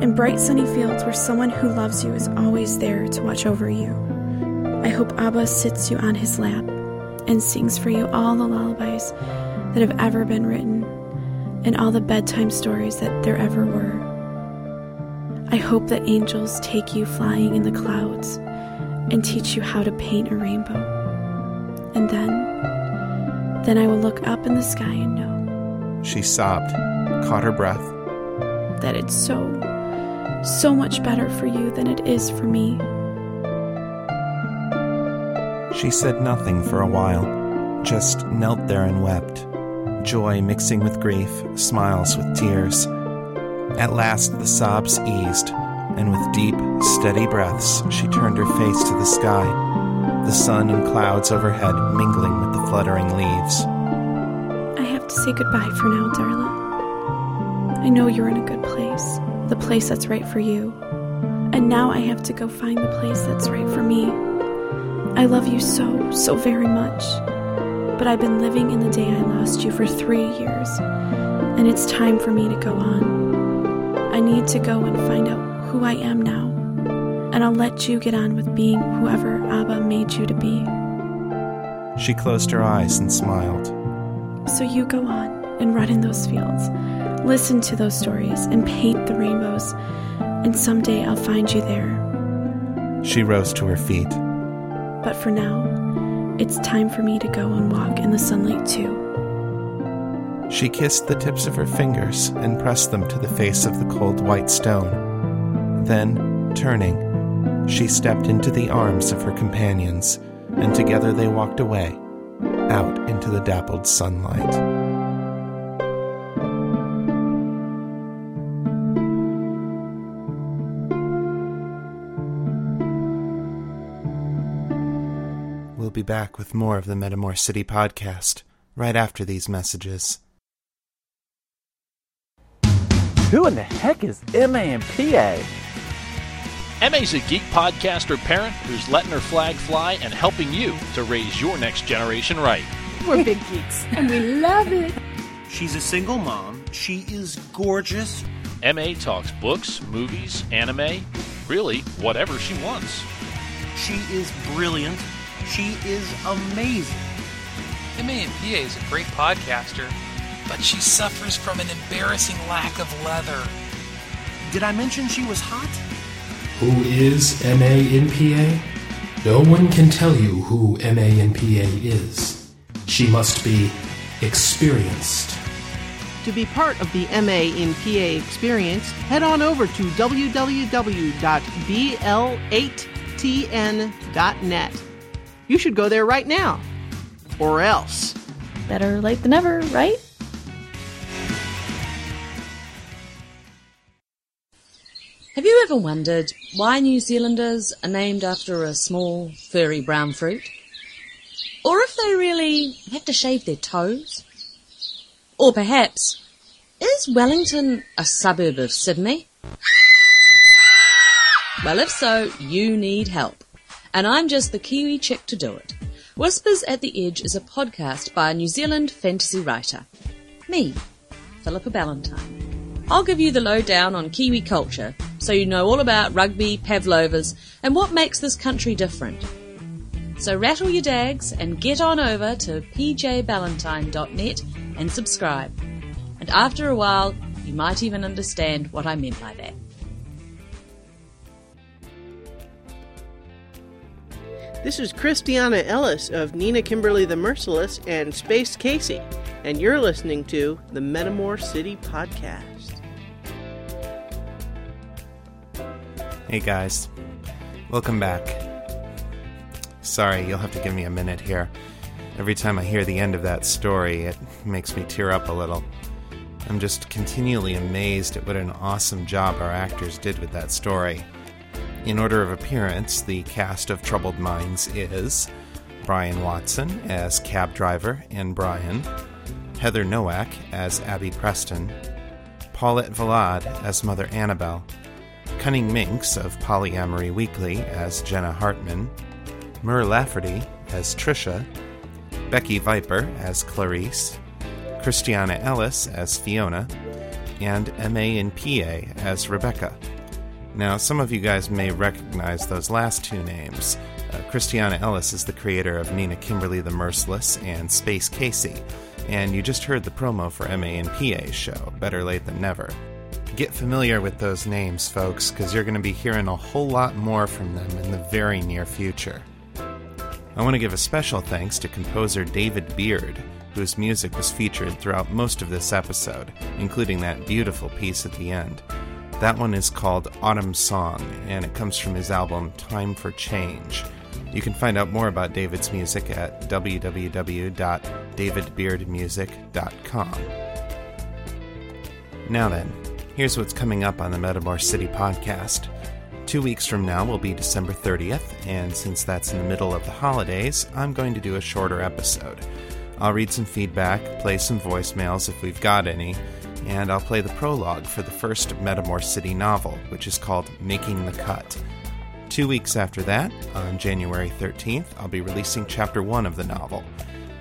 in bright sunny fields where someone who loves you is always there to watch over you. I hope Abba sits you on his lap and sings for you all the lullabies that have ever been written and all the bedtime stories that there ever were. I hope that angels take you flying in the clouds and teach you how to paint a rainbow. And then, then I will look up in the sky and know. She sobbed, caught her breath. That it's so, so much better for you than it is for me. She said nothing for a while, just knelt there and wept, joy mixing with grief, smiles with tears. At last the sobs eased, and with deep, steady breaths, she turned her face to the sky, the sun and clouds overhead mingling with the fluttering leaves. I have to say goodbye for now, Darla. I know you're in a good place, the place that's right for you. And now I have to go find the place that's right for me. I love you so, so very much. But I've been living in the day I lost you for three years, and it's time for me to go on. I need to go and find out who I am now, and I'll let you get on with being whoever Abba made you to be. She closed her eyes and smiled. So you go on and run in those fields, listen to those stories, and paint the rainbows, and someday I'll find you there. She rose to her feet. But for now, it's time for me to go and walk in the sunlight too. She kissed the tips of her fingers and pressed them to the face of the cold white stone. Then, turning, she stepped into the arms of her companions, and together they walked away, out into the dappled sunlight. Be back with more of the Metamor City podcast right after these messages. Who in the heck is MA and PA? MA's a geek podcaster parent who's letting her flag fly and helping you to raise your next generation right. We're big geeks and we love it. She's a single mom. She is gorgeous. MA talks books, movies, anime, really whatever she wants. She is brilliant. She is amazing. MA and PA is a great podcaster, but she suffers from an embarrassing lack of leather. Did I mention she was hot? Who is MANPA? No one can tell you who MANPA is. She must be experienced. To be part of the MA in PA experience, head on over to www.bl8tn.net. You should go there right now. Or else. Better late than never, right? Have you ever wondered why New Zealanders are named after a small, furry brown fruit? Or if they really have to shave their toes? Or perhaps, is Wellington a suburb of Sydney? Well, if so, you need help. And I'm just the Kiwi chick to do it. Whispers at the Edge is a podcast by a New Zealand fantasy writer. Me, Philippa Ballantyne. I'll give you the lowdown on Kiwi culture so you know all about rugby, pavlovas, and what makes this country different. So rattle your dags and get on over to pjballantyne.net and subscribe. And after a while, you might even understand what I meant by that. This is Christiana Ellis of Nina Kimberly the Merciless and Space Casey, and you're listening to the Metamor City Podcast. Hey guys, welcome back. Sorry, you'll have to give me a minute here. Every time I hear the end of that story, it makes me tear up a little. I'm just continually amazed at what an awesome job our actors did with that story. In order of appearance, the cast of Troubled Minds is Brian Watson as cab driver and Brian, Heather Nowak as Abby Preston, Paulette Valade as Mother Annabelle, Cunning Minx of Polyamory Weekly as Jenna Hartman, Mur Lafferty as Trisha, Becky Viper as Clarice, Christiana Ellis as Fiona, and MA and PA as Rebecca. Now, some of you guys may recognize those last two names. Uh, Christiana Ellis is the creator of Nina Kimberly the Merciless and Space Casey, and you just heard the promo for MA and PA's show, Better Late Than Never. Get familiar with those names, folks, because you're going to be hearing a whole lot more from them in the very near future. I want to give a special thanks to composer David Beard, whose music was featured throughout most of this episode, including that beautiful piece at the end. That one is called Autumn Song, and it comes from his album Time for Change. You can find out more about David's music at www.davidbeardmusic.com. Now then, here's what's coming up on the Metamor City podcast. Two weeks from now will be December 30th, and since that's in the middle of the holidays, I'm going to do a shorter episode. I'll read some feedback, play some voicemails if we've got any, and I'll play the prologue for the first Metamor City novel, which is called Making the Cut. Two weeks after that, on January 13th, I'll be releasing Chapter 1 of the novel.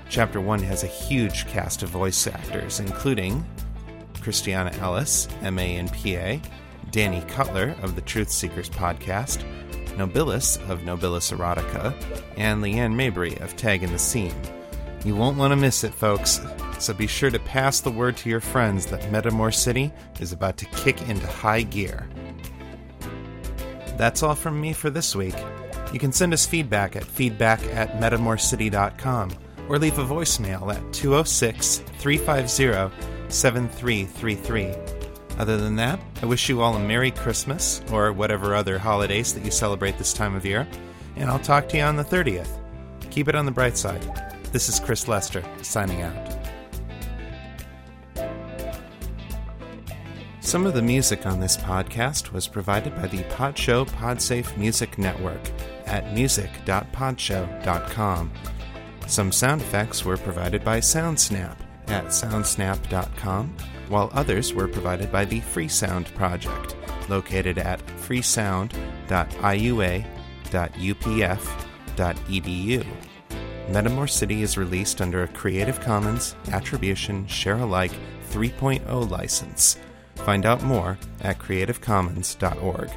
Chapter 1 has a huge cast of voice actors, including Christiana Ellis, MA and PA, Danny Cutler of the Truth Seekers podcast, Nobilis of Nobilis Erotica, and Leanne Mabry of Tag in the Scene. You won't want to miss it, folks so be sure to pass the word to your friends that Metamor City is about to kick into high gear. That's all from me for this week. You can send us feedback at feedback at metamorcity.com or leave a voicemail at 206 350 7333. Other than that, I wish you all a Merry Christmas or whatever other holidays that you celebrate this time of year, and I'll talk to you on the 30th. Keep it on the bright side. This is Chris Lester, signing out. Some of the music on this podcast was provided by the Podshow Podsafe Music Network at music.podshow.com. Some sound effects were provided by SoundSnap at soundsnap.com, while others were provided by the Freesound Project, located at freesound.iua.upf.edu. Metamor City is released under a Creative Commons Attribution Share Alike 3.0 license. Find out more at creativecommons.org.